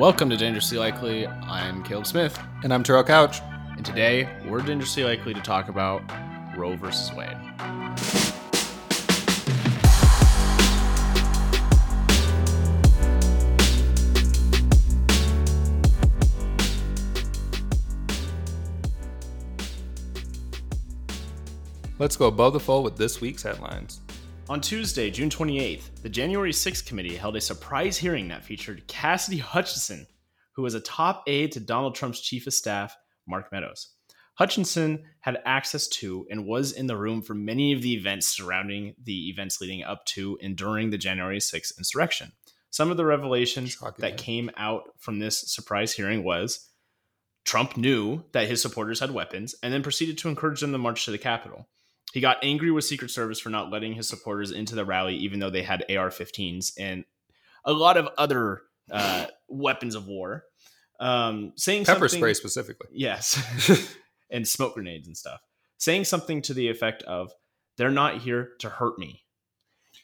Welcome to Dangerously Likely. I'm Caleb Smith, And I'm Terrell Couch. and today we're dangerously likely to talk about Roe versus Wade. Let's go above the fold with this week's headlines. On Tuesday, June 28th, the January 6th committee held a surprise hearing that featured Cassidy Hutchinson, who was a top aide to Donald Trump's chief of staff, Mark Meadows. Hutchinson had access to and was in the room for many of the events surrounding the events leading up to and during the January 6th insurrection. Some of the revelations Shocking. that came out from this surprise hearing was Trump knew that his supporters had weapons and then proceeded to encourage them to march to the Capitol. He got angry with Secret Service for not letting his supporters into the rally, even though they had AR 15s and a lot of other uh, weapons of war. Um, saying Pepper something, spray specifically. Yes. and smoke grenades and stuff. Saying something to the effect of, they're not here to hurt me.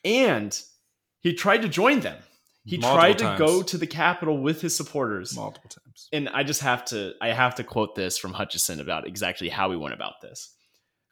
And he tried to join them. He Multiple tried to times. go to the Capitol with his supporters. Multiple times. And I just have to I have to quote this from Hutchinson about exactly how he went about this.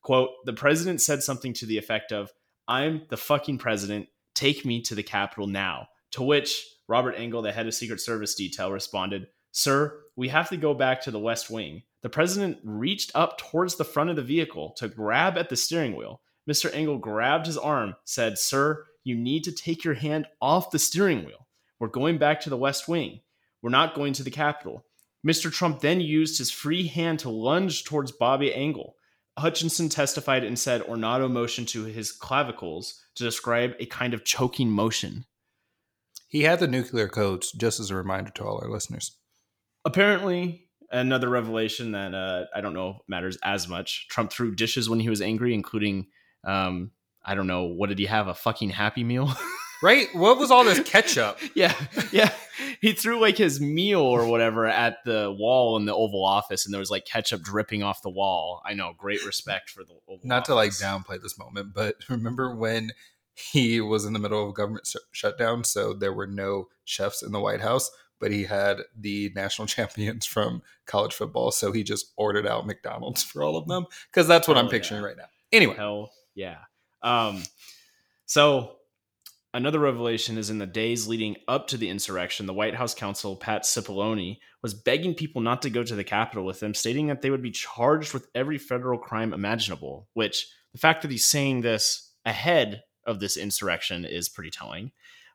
Quote, the president said something to the effect of, I'm the fucking president. Take me to the Capitol now. To which Robert Engel, the head of Secret Service detail, responded, Sir, we have to go back to the West Wing. The president reached up towards the front of the vehicle to grab at the steering wheel. Mr. Engel grabbed his arm, said, Sir, you need to take your hand off the steering wheel. We're going back to the West Wing. We're not going to the Capitol. Mr. Trump then used his free hand to lunge towards Bobby Engel. Hutchinson testified and said Ornato motioned to his clavicles to describe a kind of choking motion. He had the nuclear codes, just as a reminder to all our listeners. Apparently, another revelation that uh, I don't know matters as much. Trump threw dishes when he was angry, including, um, I don't know, what did he have? A fucking Happy Meal? Right? What was all this ketchup? yeah, yeah. He threw like his meal or whatever at the wall in the Oval Office, and there was like ketchup dripping off the wall. I know, great respect for the Oval Not to like downplay this moment, but remember when he was in the middle of a government sh- shutdown, so there were no chefs in the White House, but he had the national champions from college football, so he just ordered out McDonald's for all of them because that's what I'm picturing yeah. right now. Anyway, Hell yeah. Um, so another revelation is in the days leading up to the insurrection, the White House counsel Pat Cipollone was begging people not to go to the Capitol with him, stating that they would be charged with every federal crime imaginable. Which the fact that he's saying this ahead of this insurrection is pretty telling.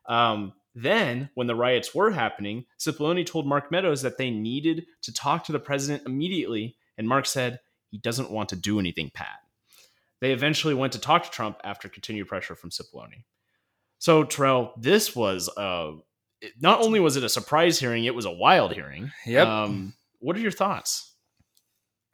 Um, then, when the riots were happening, Cipollone told Mark Meadows that they needed to talk to the president immediately, and Mark said he doesn't want to do anything, Pat. They eventually went to talk to Trump after continued pressure from Cipollone. So, Terrell, this was uh, not only was it a surprise hearing, it was a wild hearing. Yep. Um, what are your thoughts?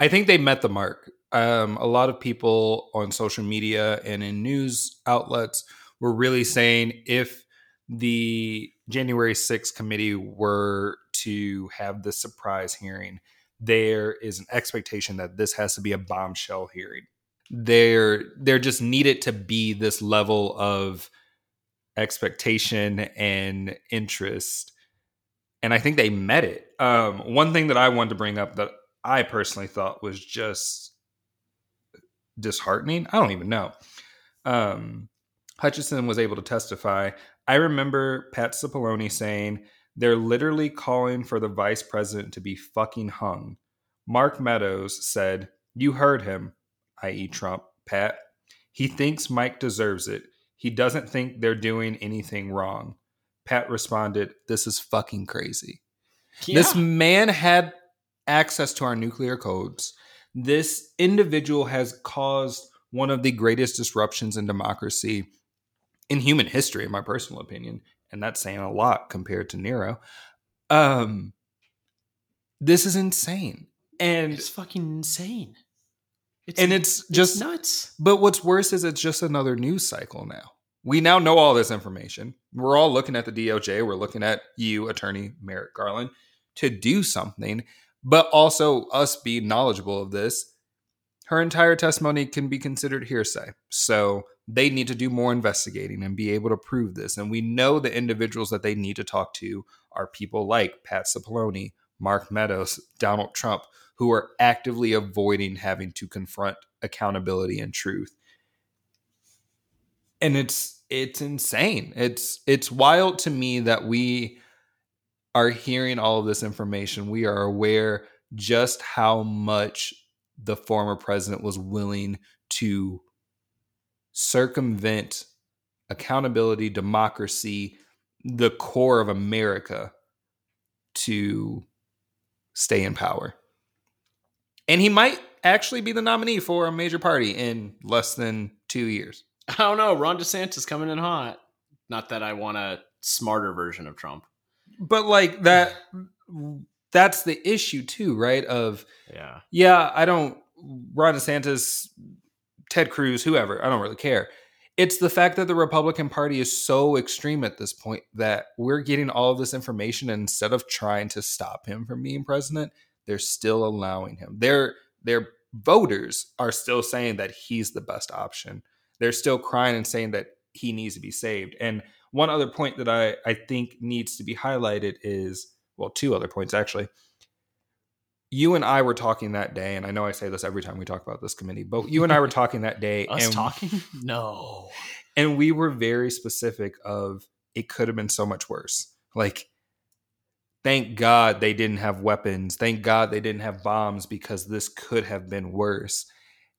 I think they met the mark. Um, a lot of people on social media and in news outlets were really saying if the January 6th committee were to have this surprise hearing, there is an expectation that this has to be a bombshell hearing. There, there just needed to be this level of expectation and interest. And I think they met it. Um, one thing that I wanted to bring up that I personally thought was just disheartening. I don't even know. Um, Hutchinson was able to testify. I remember Pat Cipollone saying they're literally calling for the vice president to be fucking hung. Mark Meadows said, You heard him, i.e., Trump, Pat. He thinks Mike deserves it. He doesn't think they're doing anything wrong. Pat responded, This is fucking crazy. This man had access to our nuclear codes. This individual has caused one of the greatest disruptions in democracy in human history, in my personal opinion. And that's saying a lot compared to Nero. Um, this is insane. And it's fucking insane. It's, and it's just nuts. but what's worse is it's just another news cycle now. We now know all this information. We're all looking at the DOJ. We're looking at you, Attorney Merrick Garland, to do something, but also us being knowledgeable of this. Her entire testimony can be considered hearsay. So they need to do more investigating and be able to prove this. And we know the individuals that they need to talk to are people like Pat Cipollone, Mark Meadows, Donald Trump, who are actively avoiding having to confront accountability and truth. And it's it's insane. It's it's wild to me that we are hearing all of this information. We are aware just how much the former president was willing to circumvent accountability, democracy, the core of America to stay in power. And he might actually be the nominee for a major party in less than two years. I don't know. Ron DeSantis coming in hot. Not that I want a smarter version of Trump. But like that that's the issue too, right? Of yeah. Yeah, I don't Ron DeSantis, Ted Cruz, whoever, I don't really care. It's the fact that the Republican Party is so extreme at this point that we're getting all of this information instead of trying to stop him from being president, they're still allowing him. Their their voters are still saying that he's the best option. They're still crying and saying that he needs to be saved. And one other point that I, I think needs to be highlighted is well, two other points actually. You and I were talking that day, and I know I say this every time we talk about this committee, but you and I were talking that day. Us and, talking? No. And we were very specific of it could have been so much worse. Like thank God they didn't have weapons. Thank God they didn't have bombs because this could have been worse.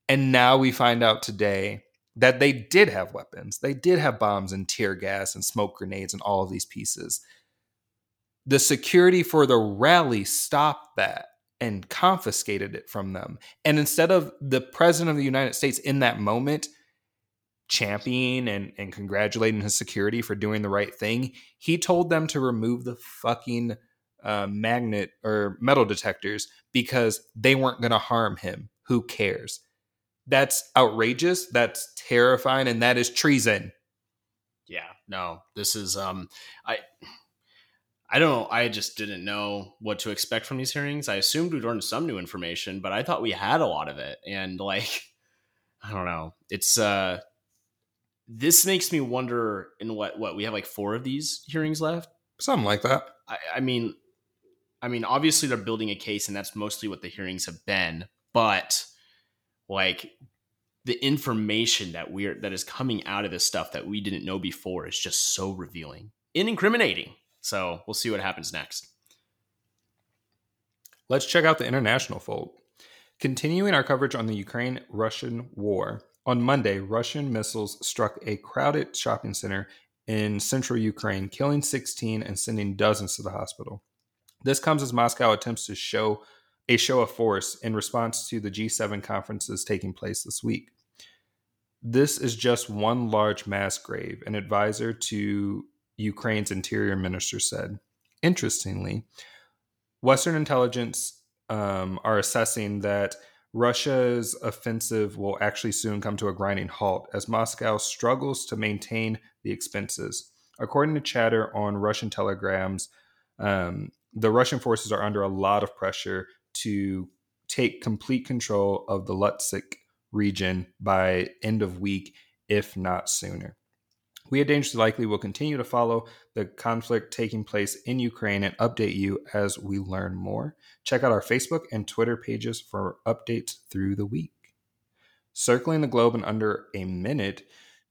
And now we find out today that they did have weapons. They did have bombs and tear gas and smoke grenades and all of these pieces. The security for the rally stopped that and confiscated it from them. And instead of the president of the United States in that moment championing and, and congratulating his security for doing the right thing, he told them to remove the fucking uh, magnet or metal detectors because they weren't going to harm him. Who cares? That's outrageous. That's terrifying, and that is treason. Yeah, no, this is um, I. I don't know. I just didn't know what to expect from these hearings. I assumed we'd learn some new information, but I thought we had a lot of it. And like, I don't know. It's uh this makes me wonder in what what we have like four of these hearings left. Something like that. I, I mean, I mean, obviously they're building a case, and that's mostly what the hearings have been. But like the information that we're that is coming out of this stuff that we didn't know before is just so revealing and incriminating. So we'll see what happens next. Let's check out the international fold. Continuing our coverage on the Ukraine Russian war, on Monday, Russian missiles struck a crowded shopping center in central Ukraine, killing 16 and sending dozens to the hospital. This comes as Moscow attempts to show a show of force in response to the G7 conferences taking place this week. This is just one large mass grave, an advisor to Ukraine's interior minister said. Interestingly, Western intelligence um, are assessing that Russia's offensive will actually soon come to a grinding halt as Moscow struggles to maintain the expenses. According to chatter on Russian telegrams, um, the Russian forces are under a lot of pressure to take complete control of the Luhansk region by end of week, if not sooner. We at Dangerously Likely will continue to follow the conflict taking place in Ukraine and update you as we learn more. Check out our Facebook and Twitter pages for updates through the week. Circling the globe in under a minute,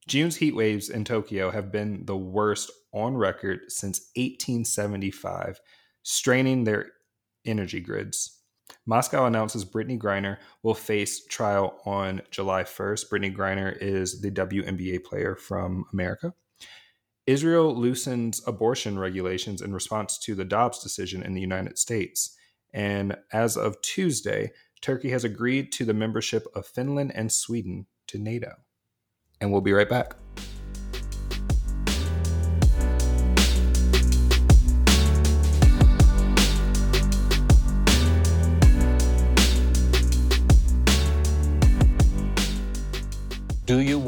June's heat waves in Tokyo have been the worst on record since 1875, straining their energy grids. Moscow announces Brittney Griner will face trial on July 1st. Brittney Griner is the WNBA player from America. Israel loosens abortion regulations in response to the Dobbs decision in the United States. And as of Tuesday, Turkey has agreed to the membership of Finland and Sweden to NATO. And we'll be right back.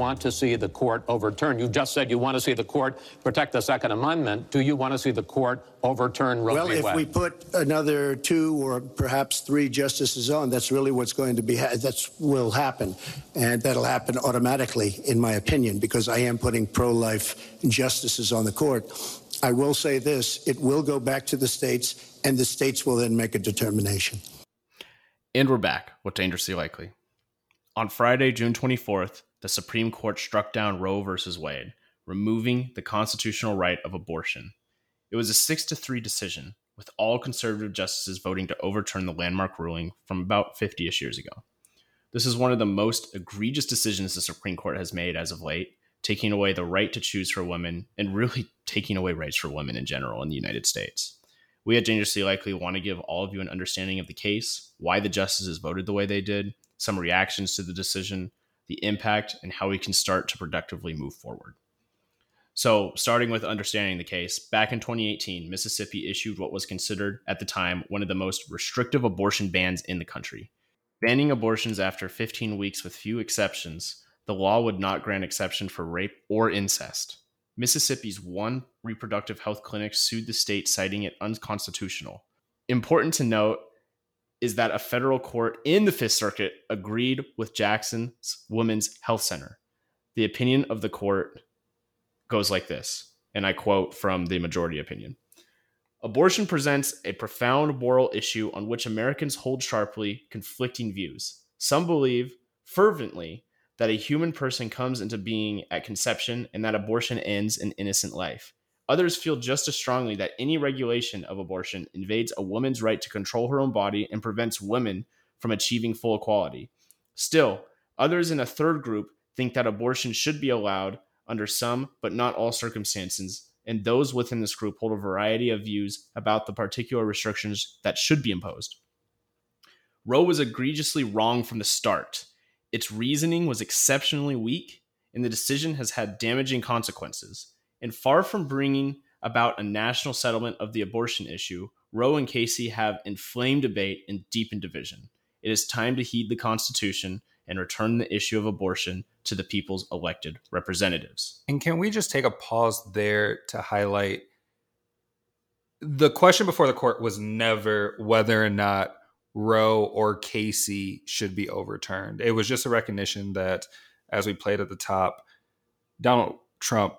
Want to see the court overturned? You just said you want to see the court protect the Second Amendment. Do you want to see the court overturn Roe well, v. Wade? Well, if we put another two or perhaps three justices on, that's really what's going to be. Ha- that's will happen, and that'll happen automatically, in my opinion, because I am putting pro-life justices on the court. I will say this: it will go back to the states, and the states will then make a determination. And we're back with Dangerously Likely. On Friday, June 24th, the Supreme Court struck down Roe v. Wade, removing the constitutional right of abortion. It was a 6 to 3 decision, with all conservative justices voting to overturn the landmark ruling from about 50 ish years ago. This is one of the most egregious decisions the Supreme Court has made as of late, taking away the right to choose for women and really taking away rights for women in general in the United States. We at Dangerously Likely want to give all of you an understanding of the case, why the justices voted the way they did, some reactions to the decision, the impact, and how we can start to productively move forward. So, starting with understanding the case, back in 2018, Mississippi issued what was considered at the time one of the most restrictive abortion bans in the country. Banning abortions after 15 weeks with few exceptions, the law would not grant exception for rape or incest. Mississippi's one reproductive health clinic sued the state, citing it unconstitutional. Important to note is that a federal court in the Fifth Circuit agreed with Jackson's Women's Health Center. The opinion of the court goes like this, and I quote from the majority opinion Abortion presents a profound moral issue on which Americans hold sharply conflicting views. Some believe fervently that a human person comes into being at conception and that abortion ends an innocent life. Others feel just as strongly that any regulation of abortion invades a woman's right to control her own body and prevents women from achieving full equality. Still, others in a third group think that abortion should be allowed under some but not all circumstances, and those within this group hold a variety of views about the particular restrictions that should be imposed. Roe was egregiously wrong from the start. Its reasoning was exceptionally weak, and the decision has had damaging consequences. And far from bringing about a national settlement of the abortion issue, Roe and Casey have inflamed debate and deepened division. It is time to heed the Constitution and return the issue of abortion to the people's elected representatives. And can we just take a pause there to highlight the question before the court was never whether or not Roe or Casey should be overturned. It was just a recognition that, as we played at the top, Donald Trump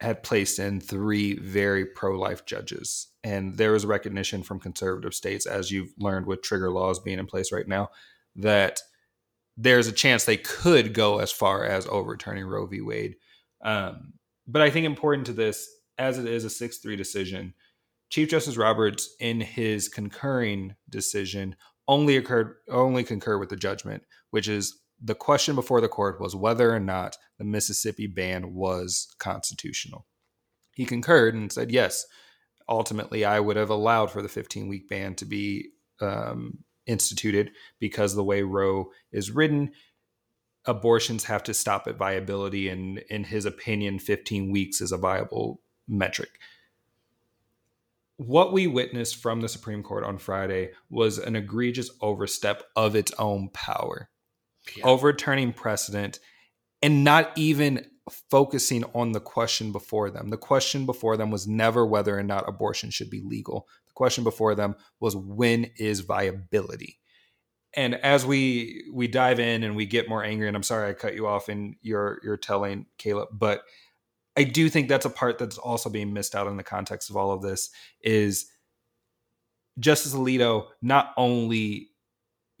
had placed in three very pro life judges. And there was recognition from conservative states, as you've learned with trigger laws being in place right now, that there's a chance they could go as far as overturning Roe v. Wade. Um, but I think important to this, as it is a 6 3 decision, Chief Justice Roberts, in his concurring decision, only occurred only concurred with the judgment, which is the question before the court was whether or not the Mississippi ban was constitutional. He concurred and said, yes, ultimately, I would have allowed for the 15 week ban to be um, instituted because the way Roe is written, abortions have to stop at viability. And in his opinion, 15 weeks is a viable metric. What we witnessed from the Supreme Court on Friday was an egregious overstep of its own power yeah. overturning precedent and not even focusing on the question before them. The question before them was never whether or not abortion should be legal. The question before them was when is viability? And as we we dive in and we get more angry, and I'm sorry I cut you off in your your telling, Caleb, but I do think that's a part that's also being missed out in the context of all of this is Justice Alito not only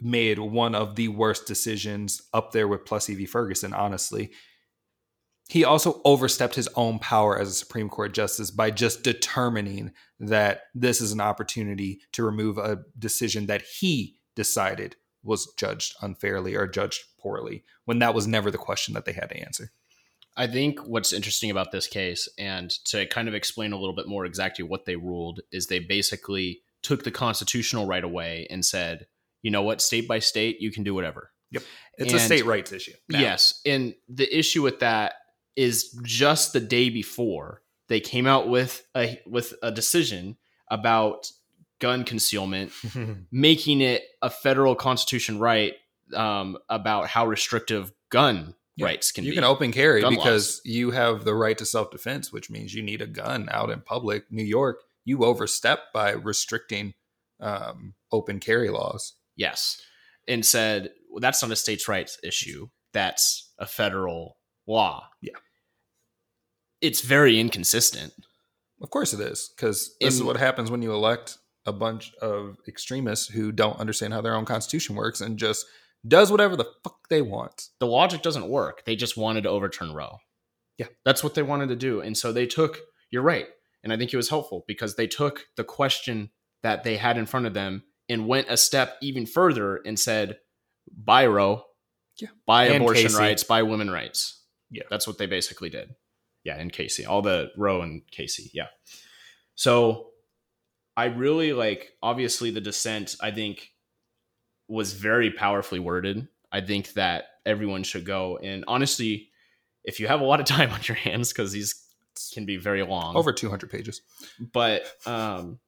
made one of the worst decisions up there with Plessy v. Ferguson, honestly. He also overstepped his own power as a Supreme Court justice by just determining that this is an opportunity to remove a decision that he decided was judged unfairly or judged poorly, when that was never the question that they had to answer. I think what's interesting about this case, and to kind of explain a little bit more exactly what they ruled, is they basically took the constitutional right away and said, you know what, state by state, you can do whatever. Yep. It's and, a state rights issue. Now. Yes. And the issue with that is just the day before they came out with a with a decision about gun concealment, making it a federal constitution right um, about how restrictive gun Yeah. rights can you be. can open carry gun because you have the right to self defense, which means you need a gun out in public. New York, you overstep by restricting um, open carry laws. Yes. And said, well, that's not a states' rights issue. That's a federal law. Yeah. It's very inconsistent. Of course it is, because this is what happens when you elect a bunch of extremists who don't understand how their own constitution works and just does whatever the fuck they want. The logic doesn't work. They just wanted to overturn Roe. Yeah. That's what they wanted to do. And so they took, you're right. And I think it was helpful because they took the question that they had in front of them and went a step even further and said, bye Roe, Yeah. bye And abortion Casey. rights, bye women rights. Yeah. That's what they basically did. Yeah, and Casey, all the Roe and Casey. Yeah. So I really like, obviously, the dissent, I think, was very powerfully worded. I think that everyone should go. And honestly, if you have a lot of time on your hands, because these can be very long, Over 200 pages. but um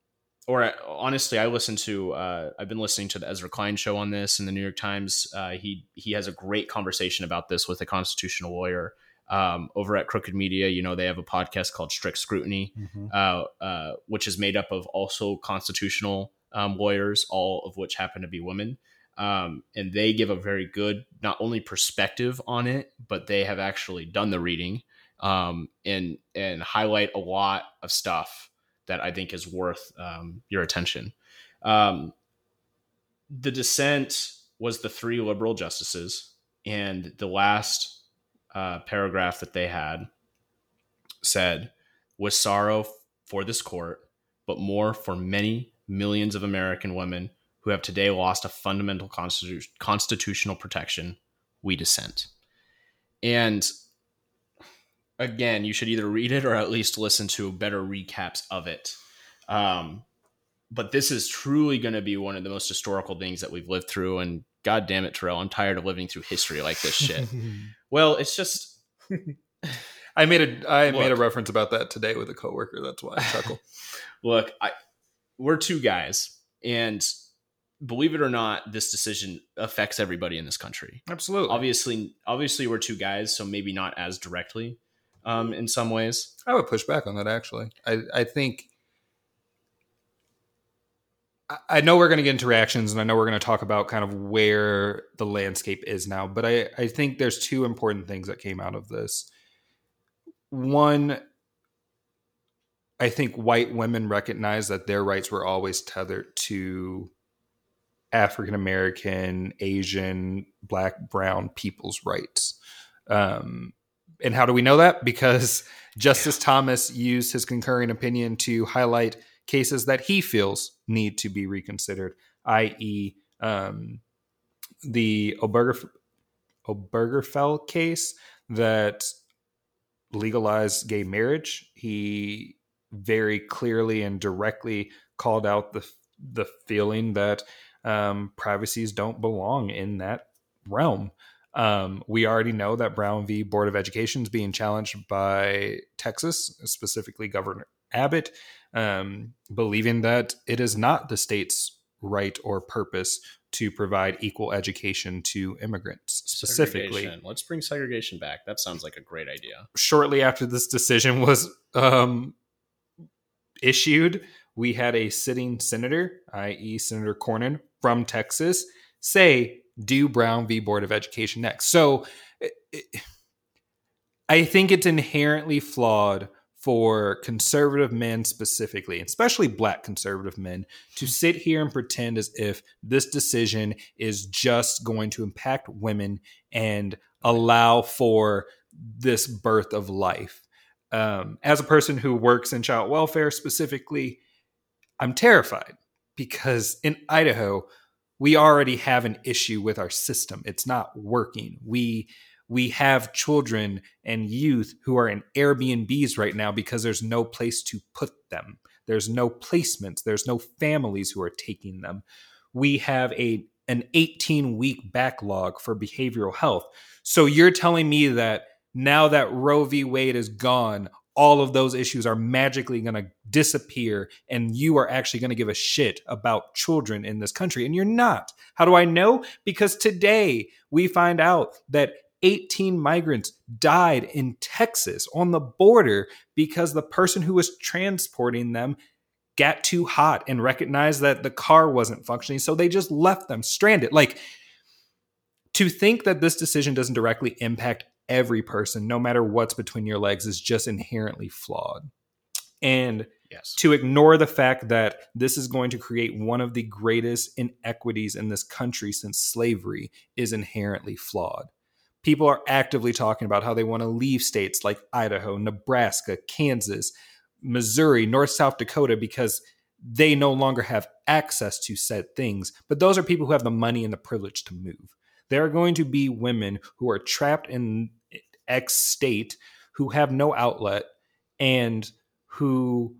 or uh, honestly i listened to uh i've been listening to the ezra klein show on this in the new york times. Uh he he has a great conversation about this with a constitutional lawyer um over at crooked media. You know they have a podcast called strict scrutiny uh, uh, which is made up of also constitutional um, lawyers, all of which happen to be women. Um, and they give a very good, not only perspective on it, but they have actually done the reading um, and and highlight a lot of stuff that I think is worth um, your attention. Um, the dissent was the three liberal justices, and the last uh, paragraph that they had said, "With sorrow for this court, but more for many millions of American women who have today lost a fundamental constitu- constitutional protection, we dissent." And again, you should either read it or at least listen to better recaps of it. Um, but this is truly going to be one of the most historical things that we've lived through. And God damn it, Terrell, I'm tired of living through history like this shit. well, it's just I made a I made a reference about that today with a coworker. That's why I chuckle. look, I we're two guys, and believe it or not, this decision affects everybody in this country. Absolutely. Obviously, obviously, we're two guys, so maybe not as directly um, in some ways. I would push back on that actually. I, I think I- know we're going to get into reactions and I know we're going to talk about kind of where the landscape is now, but I, I think there's two important things that came out of this. One, I think white women recognize that their rights were always tethered to African American, Asian, Black, Brown people's rights. Um, and how do we know that? Because Justice Thomas used his concurring opinion to highlight cases that he feels need to be reconsidered, i.e., um, the Obergef- Obergefell case that legalized gay marriage. He very clearly and directly called out the the feeling that um, privacies don't belong in that realm. Um, we already know that Brown v. Board of Education is being challenged by Texas, specifically Governor Abbott, um, believing that it is not the state's right or purpose to provide equal education to immigrants. Specifically, let's bring segregation back. That sounds like a great idea. shortly after this decision was um, issued, we had a sitting senator, i.e., Senator Cornyn from Texas, say, do Brown v. Board of Education next. So it- it- I think it's inherently flawed for conservative men specifically, especially black conservative men, to sit here and pretend as if this decision is just going to impact women and allow for this birth of life. Um, as a person who works in child welfare specifically, I'm terrified because in Idaho, we already have an issue with our system. It's not working. We we have children and youth who are in Airbnbs right now because there's no place to put them. There's no placements. There's no families who are taking them. We have a an 18 week backlog for behavioral health. So you're telling me that now that Roe v. Wade is gone, all of those issues are magically going to disappear and you are actually going to give a shit about children in this country and you're not. How do I know? Because today we find out that 18 migrants died in Texas on the border because the person who was transporting them got too hot and recognized that the car wasn't functioning. So they just left them stranded. Like, to think that this decision doesn't directly impact every person, no matter what's between your legs, is just inherently flawed. And Yes. to ignore the fact that this is going to create one of the greatest inequities in this country since slavery is inherently flawed. People are actively talking about how they want to leave states like Idaho, Nebraska, Kansas, Missouri, North South Dakota because they no longer have access to said things. But those are people who have the money and the privilege to move. There are going to be women who are trapped in X state who have no outlet and who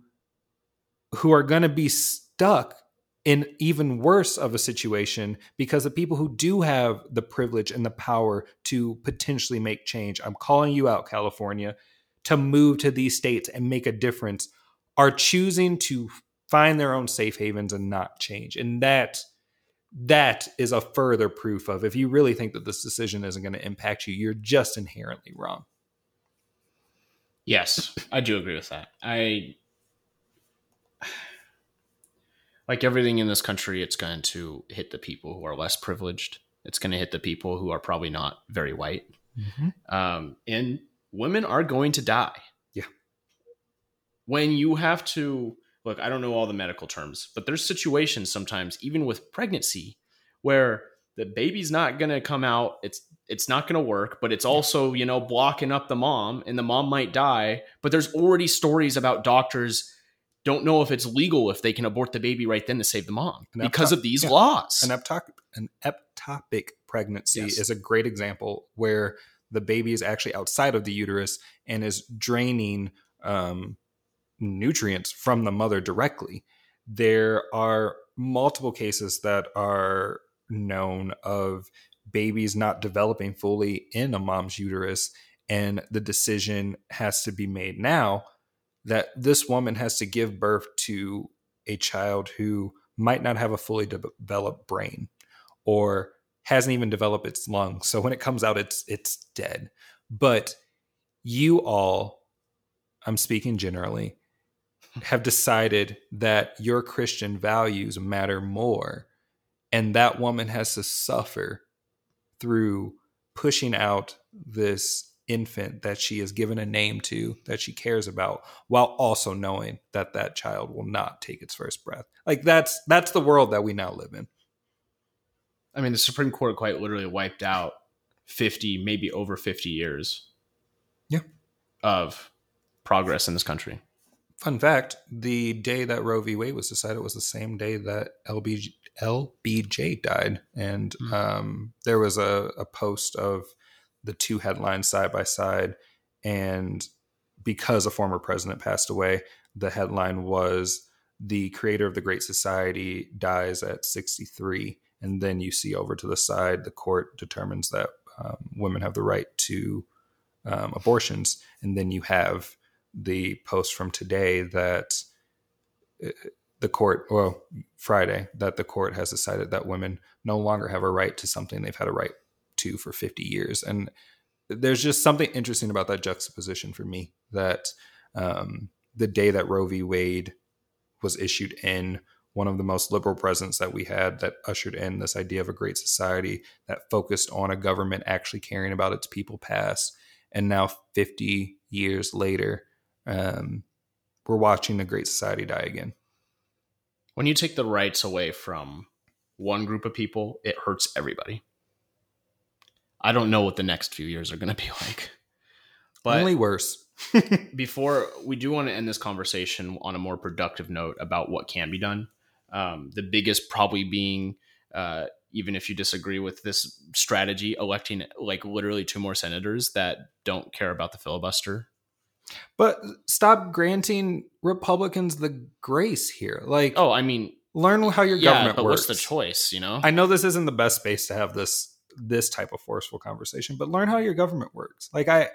who are going to be stuck in even worse of a situation because the people who do have the privilege and the power to potentially make change i'm calling you out california to move to these states and make a difference are choosing to find their own safe havens and not change. And that that is a further proof of if you really think that this decision isn't going to impact you you're just inherently wrong Yes, I do agree with that. I like everything in this country, it's going to hit the people who are less privileged. It's going to hit the people who are probably not very white. Um, and women are going to die. Yeah. When you have to look, I don't know all the medical terms, but there's situations sometimes, even with pregnancy, where the baby's not going to come out. It's it's not going to work, but it's also you know blocking up the mom, and the mom might die. But there's already stories about doctors don't know if it's legal if they can abort the baby right then to save the mom An because of these yeah. laws. An, eptop- an ectopic pregnancy Yes. is a great example where the baby is actually outside of the uterus and is draining um, nutrients from the mother directly. There are multiple cases that are known of babies not developing fully in a mom's uterus, and the decision has to be made now that this woman has to give birth to a child who might not have a fully de- developed brain or hasn't even developed its lungs. So when it comes out, it's it's dead. But you all, I'm speaking generally, have decided that your Christian values matter more, and that woman has to suffer through pushing out this infant that she has given a name to that she cares about while also knowing that that child will not take its first breath like that's that's the world that we now live in I mean, the Supreme Court quite literally wiped out 50, maybe over 50 years Yeah. of progress in this country. Fun fact the day that roe v. Wade was decided was the same day that lbj lbj died. And Hmm. um, there was a, a post of the two headlines side by side. And because a former president passed away the headline was the creator of the great society dies at 63 and then you see over to the side the court determines that um, women have the right to um, abortions. And then you have the post from today that uh, the court well friday that the court has decided that women no longer have a right to something they've had a right to for 50 years. And there's just something interesting about that juxtaposition for me that um, the day that roe v. Wade was issued in one of the most liberal presidents that we had that ushered in this idea of a great society that focused on a government actually caring about its people past and now 50 years later um, we're watching the great society die again When you take the rights away from one group of people, it hurts everybody. I don't know what the next few years are going to be like. But only worse before we do want to end this conversation on a more productive note about what can be done, um, the biggest probably being, uh, even if you disagree with this strategy, electing like literally two more senators that don't care about the filibuster. But stop granting republicans the grace here like Oh, I mean, learn how your yeah, government but works what's the choice? You know, i know this isn't the best space to have this this type of forceful conversation but learn how your government works like i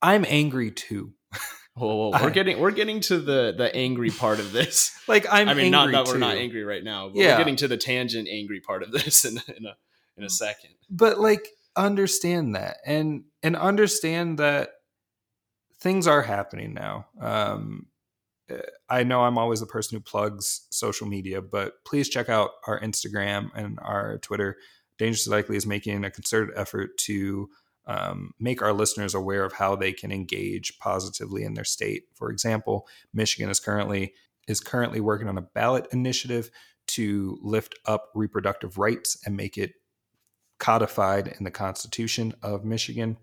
i'm angry too Whoa, whoa, we're I- getting we're getting to the the angry part of this. like i'm i mean, not that we're not angry right now, but Yeah. we're getting to the tangent angry part of this in, in a in a mm. second. but like understand that and and understand that things are happening now. Um, I know I'm always the person who plugs social media, but please check out our Instagram and our Twitter. Dangerously Likely is making a concerted effort to um, make our listeners aware of how they can engage positively in their state. For example, Michigan is currently is currently working on a ballot initiative to lift up reproductive rights and make it codified in the Constitution of Michigan.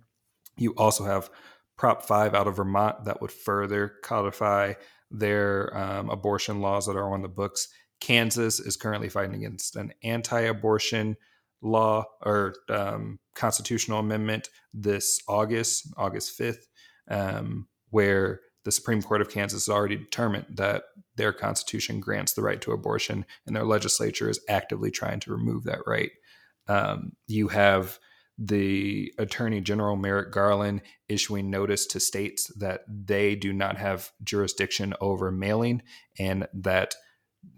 You also have Prop 5 out of Vermont that would further codify their um, abortion laws that are on the books. Kansas is currently fighting against an anti abortion law or um, constitutional amendment this August, August 5th, um, where the Supreme Court of Kansas has already determined that their constitution grants the right to abortion, and their legislature is actively trying to remove that right. Um, you have the Attorney General Merrick Garland issuing notice to states that they do not have jurisdiction over mailing and that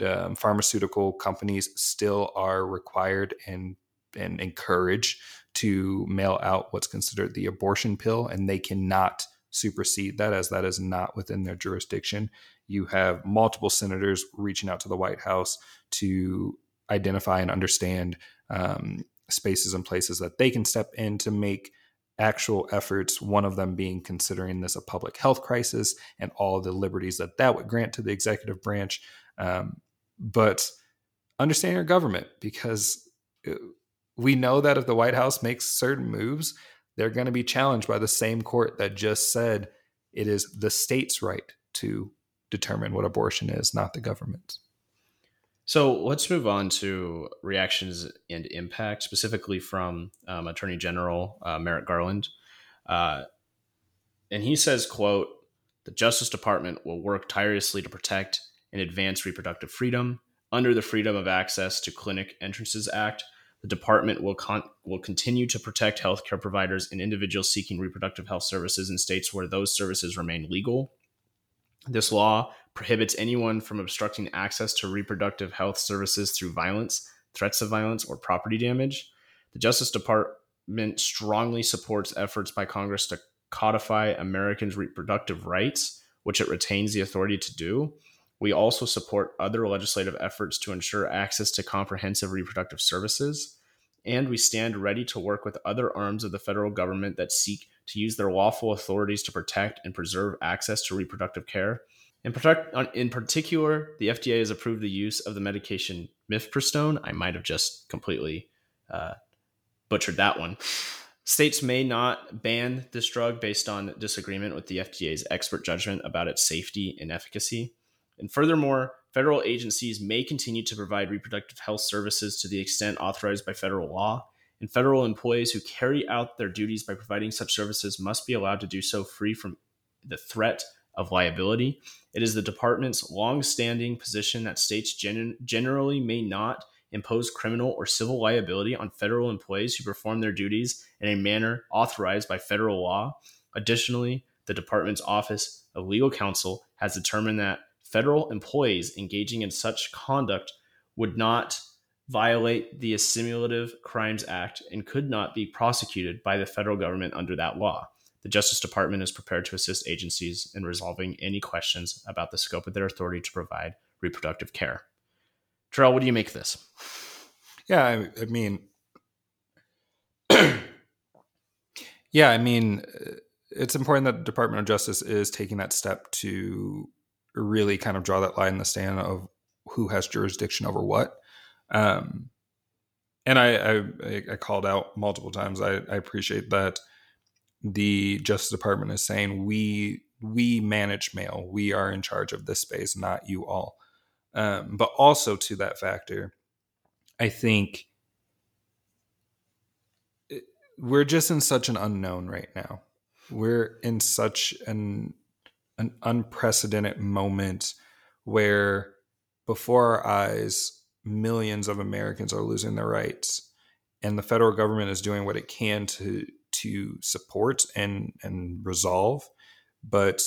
um, pharmaceutical companies still are required and and encouraged to mail out what's considered the abortion pill, and they cannot supersede that as that is not within their jurisdiction. You have multiple senators reaching out to the White House to identify and understand um, spaces and places that they can step in to make actual efforts. One of them being considering this a public health crisis and all the liberties that that would grant to the executive branch. Um, but understand your government because uh, we know that if the White House makes certain moves, they're going to be challenged by the same court that just said it is the state's right to determine what abortion is, not the government's. So let's move on to reactions and impact, specifically from um, Attorney General uh, Merrick Garland. Uh, and he says, quote, the Justice Department will work tirelessly to protect and advance reproductive freedom under the Freedom of Access to Clinic Entrances Act the department will con- will continue to protect healthcare providers and individuals seeking reproductive health services in states where those services remain legal. This law prohibits anyone from obstructing access to reproductive health services through violence, threats of violence, or property damage. The Justice Department strongly supports efforts by Congress to codify Americans' reproductive rights, which it retains the authority to do. We also support other legislative efforts to ensure access to comprehensive reproductive services. And we stand ready to work with other arms of the federal government that seek to use their lawful authorities to protect and preserve access to reproductive care. In, protect, in particular, the FDA has approved the use of the medication mifepristone. I might have just completely uh, butchered that one. States may not ban this drug based on disagreement with the FDA's expert judgment about its safety and efficacy. And furthermore, federal agencies may continue to provide reproductive health services to the extent authorized by federal law, and federal employees who carry out their duties by providing such services must be allowed to do so free from the threat of liability. It is the department's long-standing position that states gen- generally may not impose criminal or civil liability on federal employees who perform their duties in a manner authorized by federal law. Additionally, the department's office of legal counsel has determined that federal employees engaging in such conduct would not violate the Assimilative Crimes Act and could not be prosecuted by the federal government under that law. The Justice Department is prepared to assist agencies in resolving any questions about the scope of their authority to provide reproductive care. Terrell, what do you make of this? Yeah, I, I mean, yeah, I mean, it's important that the Department of Justice is taking that step to really kind of draw that line in the sand of who has jurisdiction over what. Um, and I, I, I called out multiple times. I, I appreciate that the Justice Department is saying we we manage mail. We are in charge of this space, not you all. Um, but also to that factor, I think we're just in such an unknown right now. We're in such an an unprecedented moment where before our eyes millions of Americans are losing their rights and the federal government is doing what it can to to support and and resolve but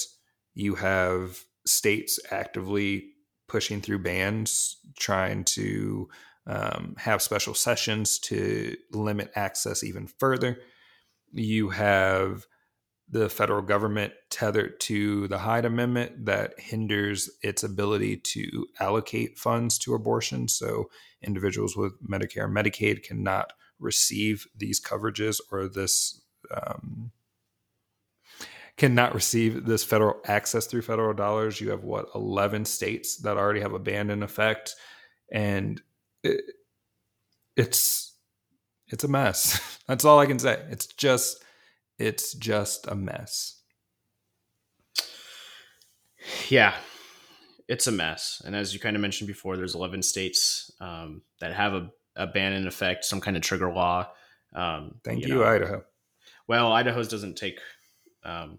you have states actively pushing through bans trying to um, have special sessions to limit access even further. You have the federal government tethered to the Hyde Amendment that hinders its ability to allocate funds to abortion. So individuals with Medicare and Medicaid cannot receive these coverages or this um, cannot receive this federal access through federal dollars. You have what eleven states that already have a ban in effect, and it, it's it's a mess. That's all I can say. It's just it's just a mess. Yeah, it's a mess. And as you kind of mentioned before, there's 11 states um, that have a, a, ban in effect, some kind of trigger law. Um, Thank you, you know. Idaho. Well, Idaho's doesn't take um,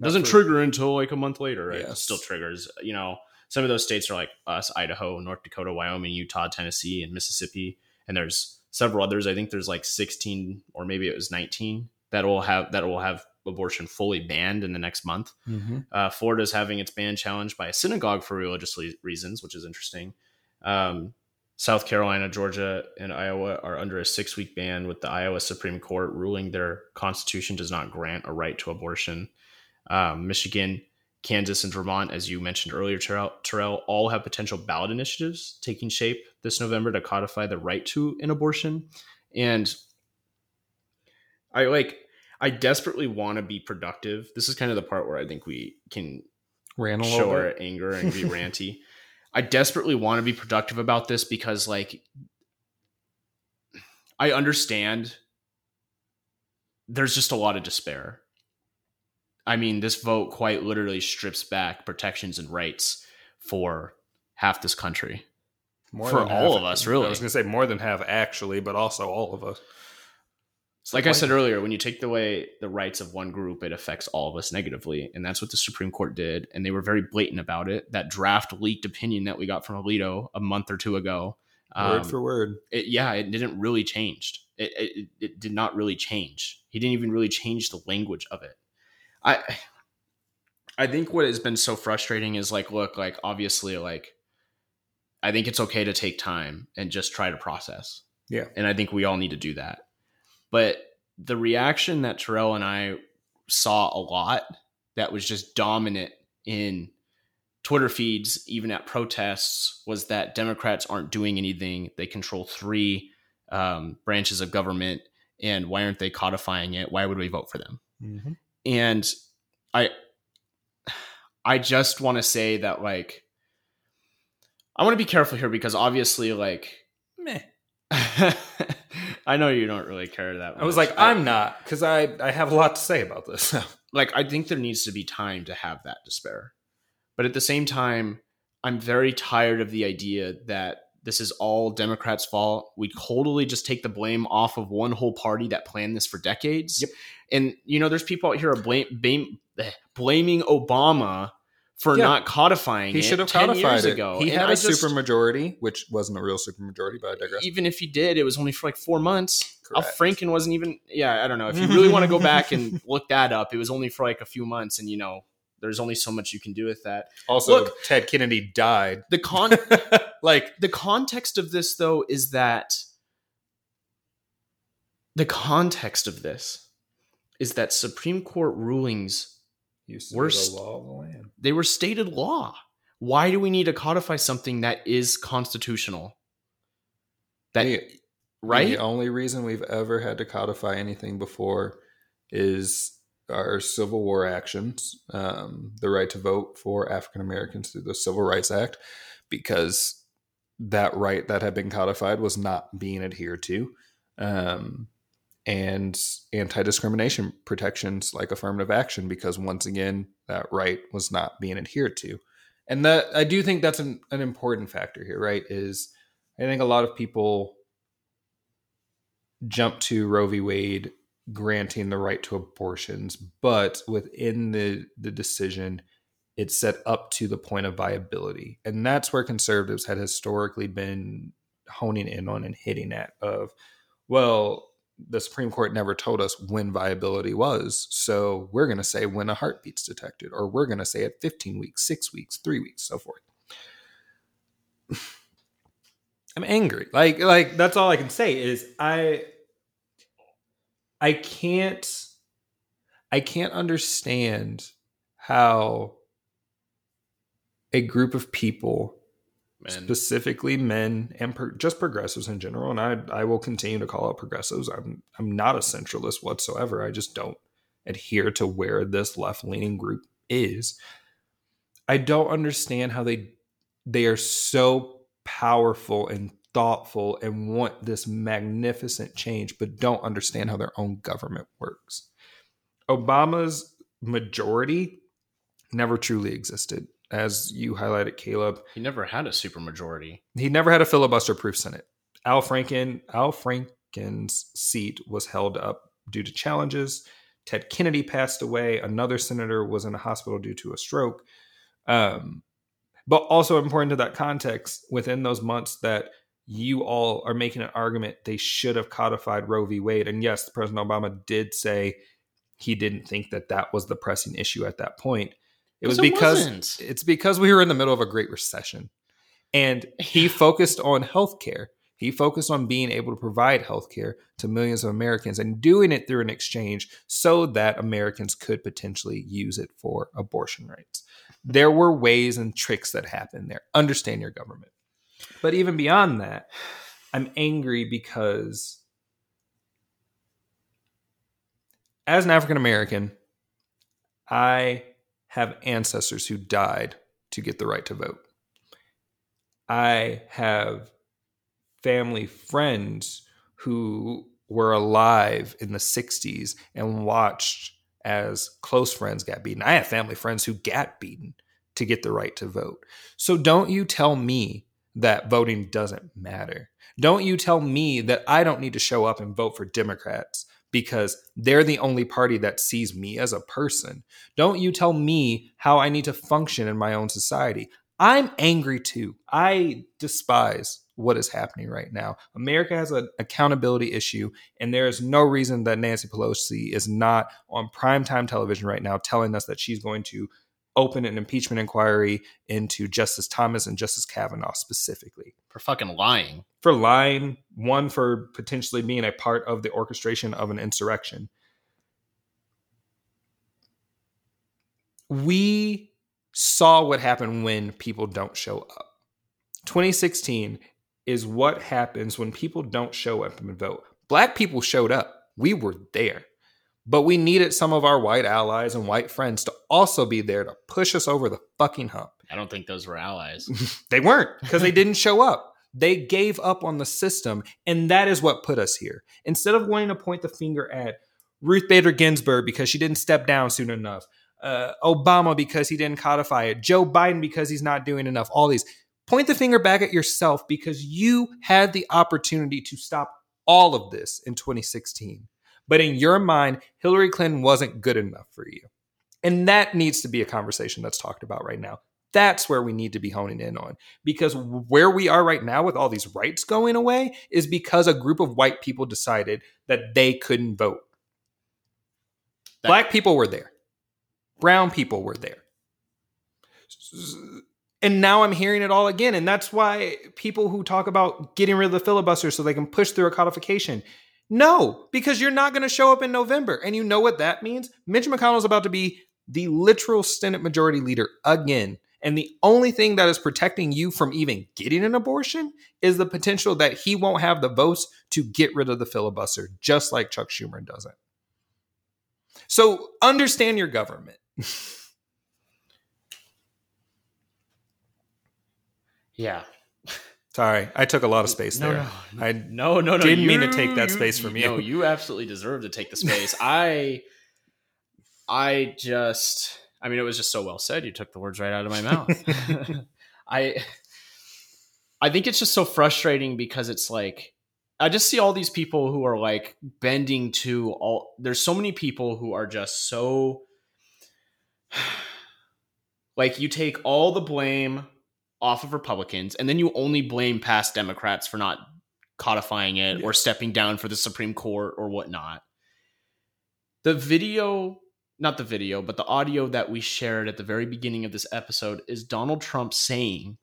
doesn't for, trigger until like a month later. Right? Yes. It still triggers. You know, some of those states are like us: Idaho, North Dakota, Wyoming, Utah, Tennessee, and Mississippi. And there's several others. I think there's like 16 or maybe it was 19 that will have that will have abortion fully banned in the next month. Mm-hmm. Uh, Florida's having its ban challenged by a synagogue for religious le- reasons, which is interesting. Um, South Carolina, Georgia, and Iowa are under a six week ban, with the Iowa Supreme Court ruling their constitution does not grant a right to abortion. Um, Michigan, Kansas, and Vermont, as you mentioned earlier, Terrell, Terrell, all have potential ballot initiatives taking shape this November to codify the right to an abortion. And I like I desperately want to be productive. This is kind of the part where I think we can Ran show our anger and be ranty. I desperately want to be productive about this because like I understand there's just a lot of despair. I mean, this vote quite literally strips back protections and rights for half this country. More for all half, of us, really. I was going to say more than half, actually, but also all of us like I said earlier, when you take away the rights of one group, it affects all of us negatively. And that's what the Supreme Court did. And they were very blatant about it. That draft leaked opinion that we got from Alito a month or two ago. Word um, for word. It, yeah, it didn't really change. It, it, it did not really change. He didn't even really change the language of it. I I think what has been so frustrating is like, look, like obviously, like I think it's okay to take time and just try to process. Yeah. And I think we all need to do that. But the reaction that Terrell and I saw a lot that was just dominant in Twitter feeds, even at protests, was that Democrats aren't doing anything. They control three um, branches of government, and why aren't they codifying it? Why would we vote for them? Mm-hmm. And I, I just want to say that like, I want to be careful here because obviously, like. I know you don't really care that much. I was like, I, am not, because I, I have a lot to say about this. like, I think there needs to be time to have that despair. But at the same time, I'm very tired of the idea that this is all Democrats' fault. We totally just take the blame off of one whole party that planned this for decades. Yep. And, you know, there's people out here are blame, blame, blaming Obama for yeah. not codifying he should have codified it. Ago. He and had I a super majority, which wasn't a real super majority, but I digress. Even if he did, it was only for like four months. Correct. Al Franken wasn't even. Yeah, I don't know. If you really want to go back and look that up, it was only for like a few months, and you know, there's only so much you can do with that. Also, look, Ted Kennedy died. The con, like the context of this, though, is that the context of this is that Supreme Court rulings Used to were the law of the land. They were stated law. Why do we need to codify something that is constitutional? That the, right? The only reason we've ever had to codify anything before is our Civil War actions, um, the right to vote for African Americans through the Civil Rights Act, because that right that had been codified was not being adhered to. Um, and anti discrimination protections like affirmative action, because once again, that right was not being adhered to. And that I do think that's an, an important factor here, right? Is I think a lot of people jump to Roe v. Wade granting the right to abortions, but within the, the decision, it's set up to the point of viability. And that's where conservatives had historically been honing in on and hitting at of, well, the Supreme Court never told us when viability was. So we're going to say when a heartbeat's detected, or we're going to say at 15 weeks, six weeks, three weeks, so forth. I'm angry. Like like that's all I can say is I I can't I can't understand how a group of people Specifically men and just progressives in general and I I will continue to call out progressives. I'm I'm not a centralist whatsoever. I just don't adhere to where this left-leaning group is. I don't understand how they they are so powerful and thoughtful and want this magnificent change but don't understand how their own government works. Obama's majority never truly existed as you highlighted Caleb. He never had a supermajority. He never had a filibuster proof Senate. Al Franken, Al Franken's seat was held up due to challenges. Ted Kennedy passed away. Another senator was in a hospital due to a stroke. Um, but also important to that context, within those months that you all are making an argument they should have codified Roe v. Wade. And yes, President Obama did say he didn't think that that was the pressing issue at that point. It was Because it because wasn't. it's because we were in the middle of a great recession. And he focused on healthcare. He focused on being able to provide healthcare to millions of Americans and doing it through an exchange so that Americans could potentially use it for abortion rights. There were ways and tricks that happened there. Understand your government. But even beyond that, I'm angry because as an African American, I have ancestors who died to get the right to vote. I have family friends who were alive in the 60s and watched as close friends got beaten. I have family friends who got beaten to get the right to vote. So don't you tell me that voting doesn't matter. Don't you tell me that I don't need to show up and vote for Democrats because they're the only party that sees me as a person. Don't you tell me how I need to function in my own society. I'm angry too. I despise what is happening right now. America has an accountability issue, and there is no reason that Nancy Pelosi is not on primetime television right now telling us that she's going to open an impeachment inquiry into Justice Thomas and Justice Kavanaugh specifically For fucking lying. for lying, one for potentially being a part of the orchestration of an insurrection. We saw what happened when people don't show up. 2016 is what happens when people don't show up and vote. Black people showed up. We were there. But we needed some of our white allies and white friends to also be there to push us over the fucking hump. I don't think those were allies. They weren't because they didn't show up. They gave up on the system, and that is what put us here. Instead of wanting to point the finger at Ruth Bader Ginsburg because she didn't step down soon enough, uh, Obama because he didn't codify it, Joe Biden because he's not doing enough, all these, point the finger back at yourself because you had the opportunity to stop all of this in 2016. But in your mind, Hillary Clinton wasn't good enough for you. And that needs to be a conversation that's talked about right now. That's where we need to be honing in on. Because where we are right now with all these rights going away is because a group of white people decided that they couldn't vote. That- Black people were there, brown people were there. And now I'm hearing it all again. And that's why people who talk about getting rid of the filibuster so they can push through a codification. No, because you're not going to show up in November. And you know what that means? Mitch McConnell's about to be the literal Senate majority leader again. And the only thing that is protecting you from even getting an abortion is the potential that he won't have the votes to get rid of the filibuster, just like Chuck Schumer doesn't. So understand your government. yeah. Sorry, I took a lot of space No, there. no, I no, no, no. didn't mean to take that you- space from you. No, you absolutely deserve to take the space. I, I just, I mean, it was just so well said. You took the words right out of my mouth. I, I think it's just so frustrating because it's like, I just see all these people who are like bending to all. There's so many people who are just so, like, you take all the blame off of Republicans, and then you only blame past Democrats for not codifying it or stepping down for the Supreme Court or whatnot. The video, not the video, but the audio that we shared at the very beginning of this episode is Donald Trump saying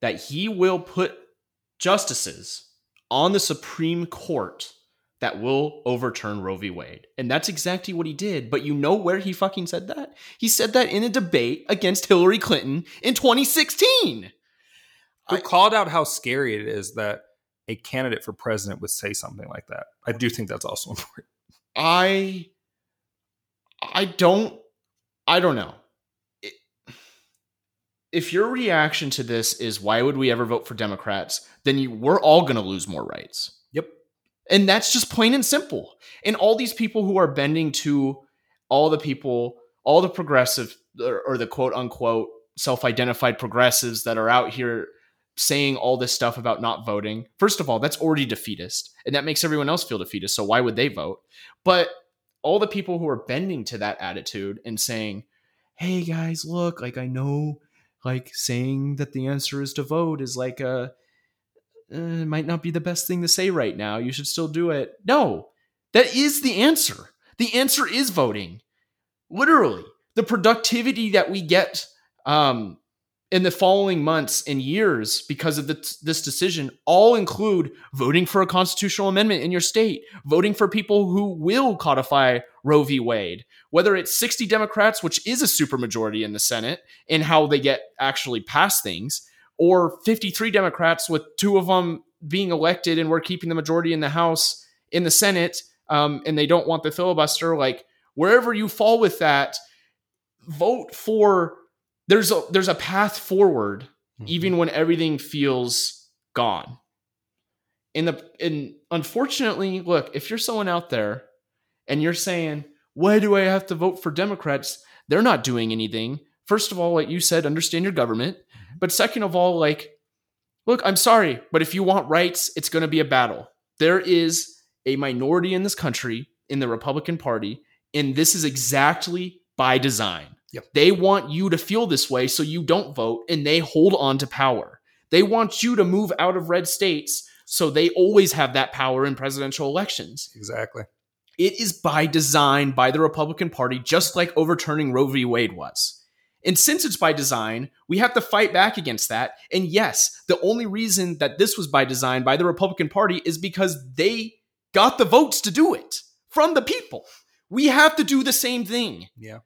that he will put justices on the Supreme Court that will overturn Roe v. Wade. And that's exactly what he did. But you know where he fucking said that? He said that in a debate against Hillary Clinton in 2016. Who called out how scary it is that a candidate for president would say something like that. I do think that's also important. I I don't I don't know. It- if your reaction to this is why would we ever vote for Democrats, then you, we're all going to lose more rights. And that's just plain and simple. And all these people who are bending to all the people, all the progressive or, or the quote unquote self identified progressives that are out here saying all this stuff about not voting. First of all, that's already defeatist. And that makes everyone else feel defeatist. So why would they vote? But all the people who are bending to that attitude and saying, hey guys, look, like I know like saying that the answer is to vote is like a uh, might not be the best thing to say right now. You should still do it. No, that is the answer. The answer is voting. Literally, the productivity that we get um, in the following months and years because of this, this decision all include voting for a constitutional amendment in your state, voting for people who will codify Roe v. Wade, whether it's 60 Democrats, which is a supermajority in the Senate, in how they get actually pass things, or 53 Democrats with two of them being elected and we're keeping the majority in the House, in the Senate, um, and they don't want the filibuster. Like wherever you fall with that, vote for. There's a there's a path forward, Mm-hmm. even when everything feels gone. In the and unfortunately, look, if you're someone out there and you're saying, why do I have to vote for Democrats? They're not doing anything. First of all, like you said, understand your government. But second of all, like, look, I'm sorry, but if you want rights, it's going to be a battle. There is a minority in this country in the Republican Party, and this is exactly by design. Yep. They want you to feel this way so you don't vote, and they hold on to power. They want you to move out of red states so they always have that power in presidential elections. Exactly. It is by design by the Republican Party, just like overturning Roe v. Wade was. And since it's by design, we have to fight back against that. And yes, the only reason that this was by design by the Republican Party is because they got the votes to do it from the people. We have to do the same thing. Yeah.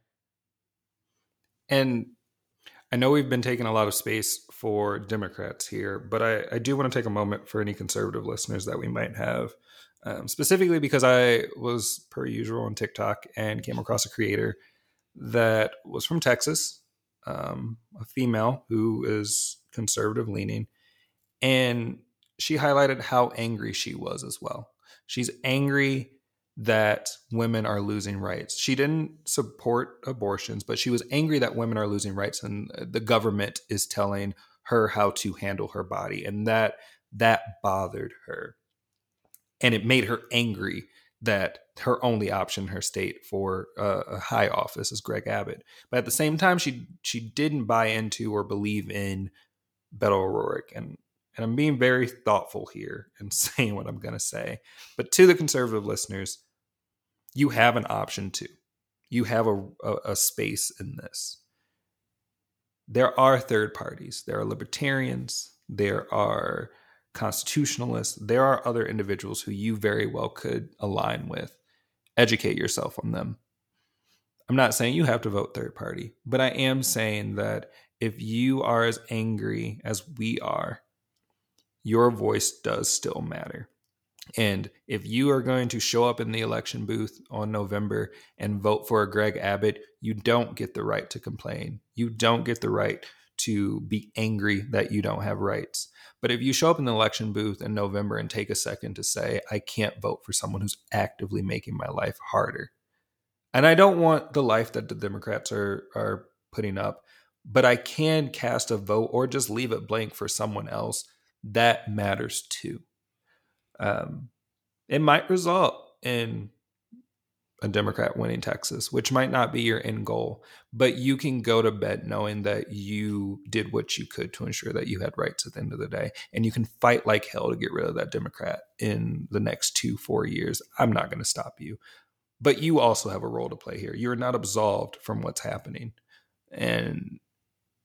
And I know we've been taking a lot of space for Democrats here, but I, I do want to take a moment for any conservative listeners that we might have, um, specifically because I was, per usual, on TikTok and came across a creator that was from Texas, um, a female who is conservative leaning, and she highlighted how angry she was as well. She's angry that women are losing rights. She didn't support abortions, but she was angry that women are losing rights and the government is telling her how to handle her body and that that bothered her. And it made her angry that her only option in her state for a, high office is Greg Abbott. But at the same time she she didn't buy into or believe in Beto O'Rourke and and I'm being very thoughtful here and saying what I'm going to say. But to the conservative listeners, you have an option too. You have a, a, a, space in this. There are third parties. There are libertarians. There are constitutionalists. There are other individuals who you very well could align with. Educate yourself on them. I'm not saying you have to vote third party, but I am saying that if you are as angry as we are, your voice does still matter. And if you are going to show up in the election booth on November and vote for a Greg Abbott, you don't get the right to complain. You don't get the right to be angry that you don't have rights. But if you show up in the election booth in November and take a second to say, I can't vote for someone who's actively making my life harder. And I don't want the life that the Democrats are are putting up, but I can cast a vote or just leave it blank for someone else. That matters too um, it might result in a Democrat winning Texas, which might not be your end goal, but you can go to bed knowing that you did what you could to ensure that you had rights at the end of the day. And you can fight like hell to get rid of that Democrat in the next two, four years. I'm not going to stop you. But you also have a role to play here. You're not absolved from what's happening. And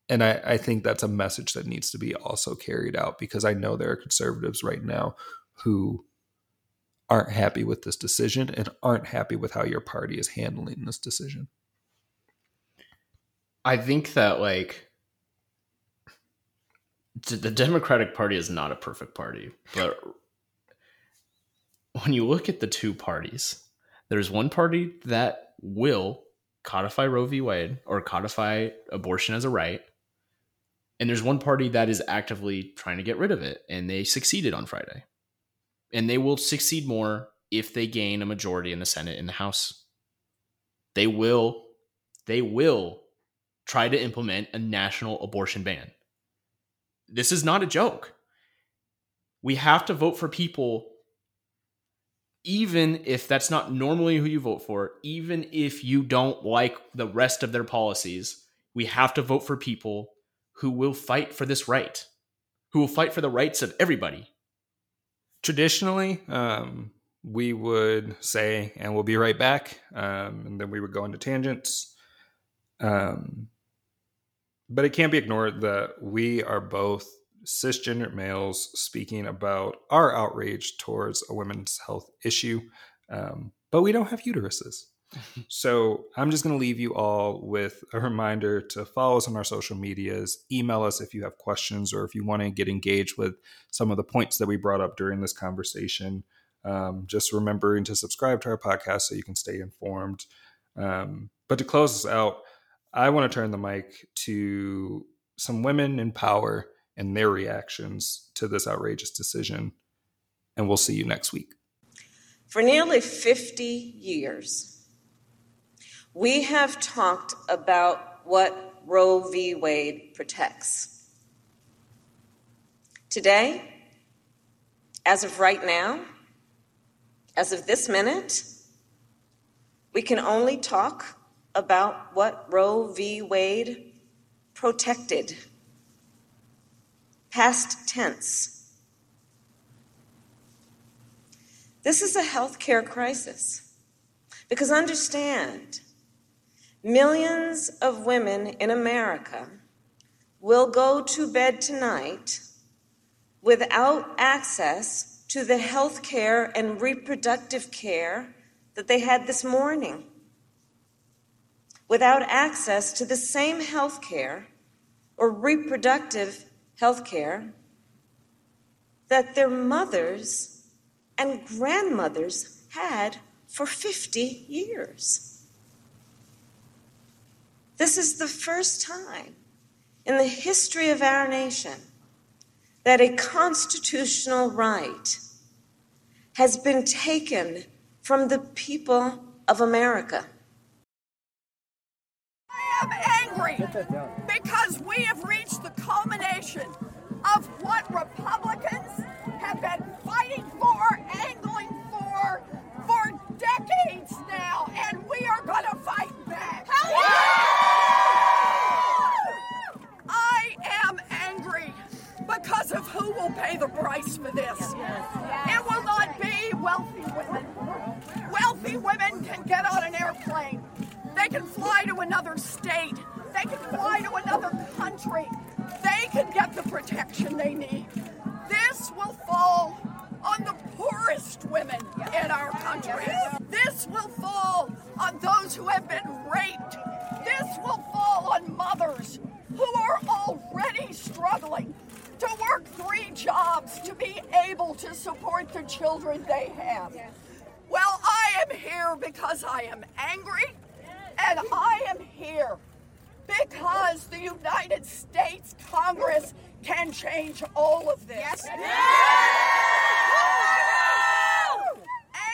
and I, I think that's a message that needs to be also carried out because I know there are conservatives right now who aren't happy with this decision and aren't happy with how your party is handling this decision. I think that like the Democratic Party is not a perfect party, but when you look at the two parties, there's one party that will codify Roe v. Wade or codify abortion as a right. And there's one party that is actively trying to get rid of it, and they succeeded on Friday. And they will succeed more if they gain a majority in the Senate and the House. They will, they will try to implement a national abortion ban. This is not a joke. We have to vote for people even if that's not normally who you vote for, even if you don't like the rest of their policies, we have to vote for people who will fight for this right, who will fight for the rights of everybody. Traditionally, um, we would say, and we'll be right back, um, and then we would go into tangents. Um, but it can't be ignored that we are both cisgender males speaking about our outrage towards a women's health issue, um, but we don't have uteruses. So I'm just going to leave you all with a reminder to follow us on our social medias, email us if you have questions or if you want to get engaged with some of the points that we brought up during this conversation. Um, just remembering to subscribe to our podcast so you can stay informed. Um, but to close us out, I want to turn the mic to some women in power and their reactions to this outrageous decision. And we'll see you next week. For nearly 50 years, we have talked about what Roe v. Wade protects. Today, as of right now, as of this minute, we can only talk about what Roe v. Wade protected past tense. This is a healthcare crisis. Because understand, millions of women in America will go to bed tonight without access to the health care and reproductive care that they had this morning, without access to the same health care or reproductive health care that their mothers and grandmothers had for 50 years. This is the first time in the history of our nation that a constitutional right has been taken from the people of America. I am angry because we have reached the culmination of what Republicans have been fighting for, angling for, for decades now, and will pay the price for this. It will not be wealthy women. Wealthy women can get on an airplane. They can fly to another state. They can fly to another country. They can get the protection they need. This will fall on the poorest women in our country. This will fall on those who have been raped. This will fall on mothers who are already struggling to work three jobs to be able to support the children they have. Well, I am here because I am angry, and I am here because the United States Congress can change all of this.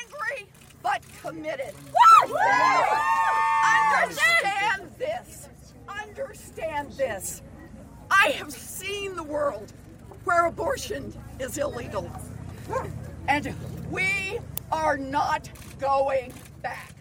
Angry but committed. Understand this. Understand this. I have seen the world where abortion is illegal. And we are not going back.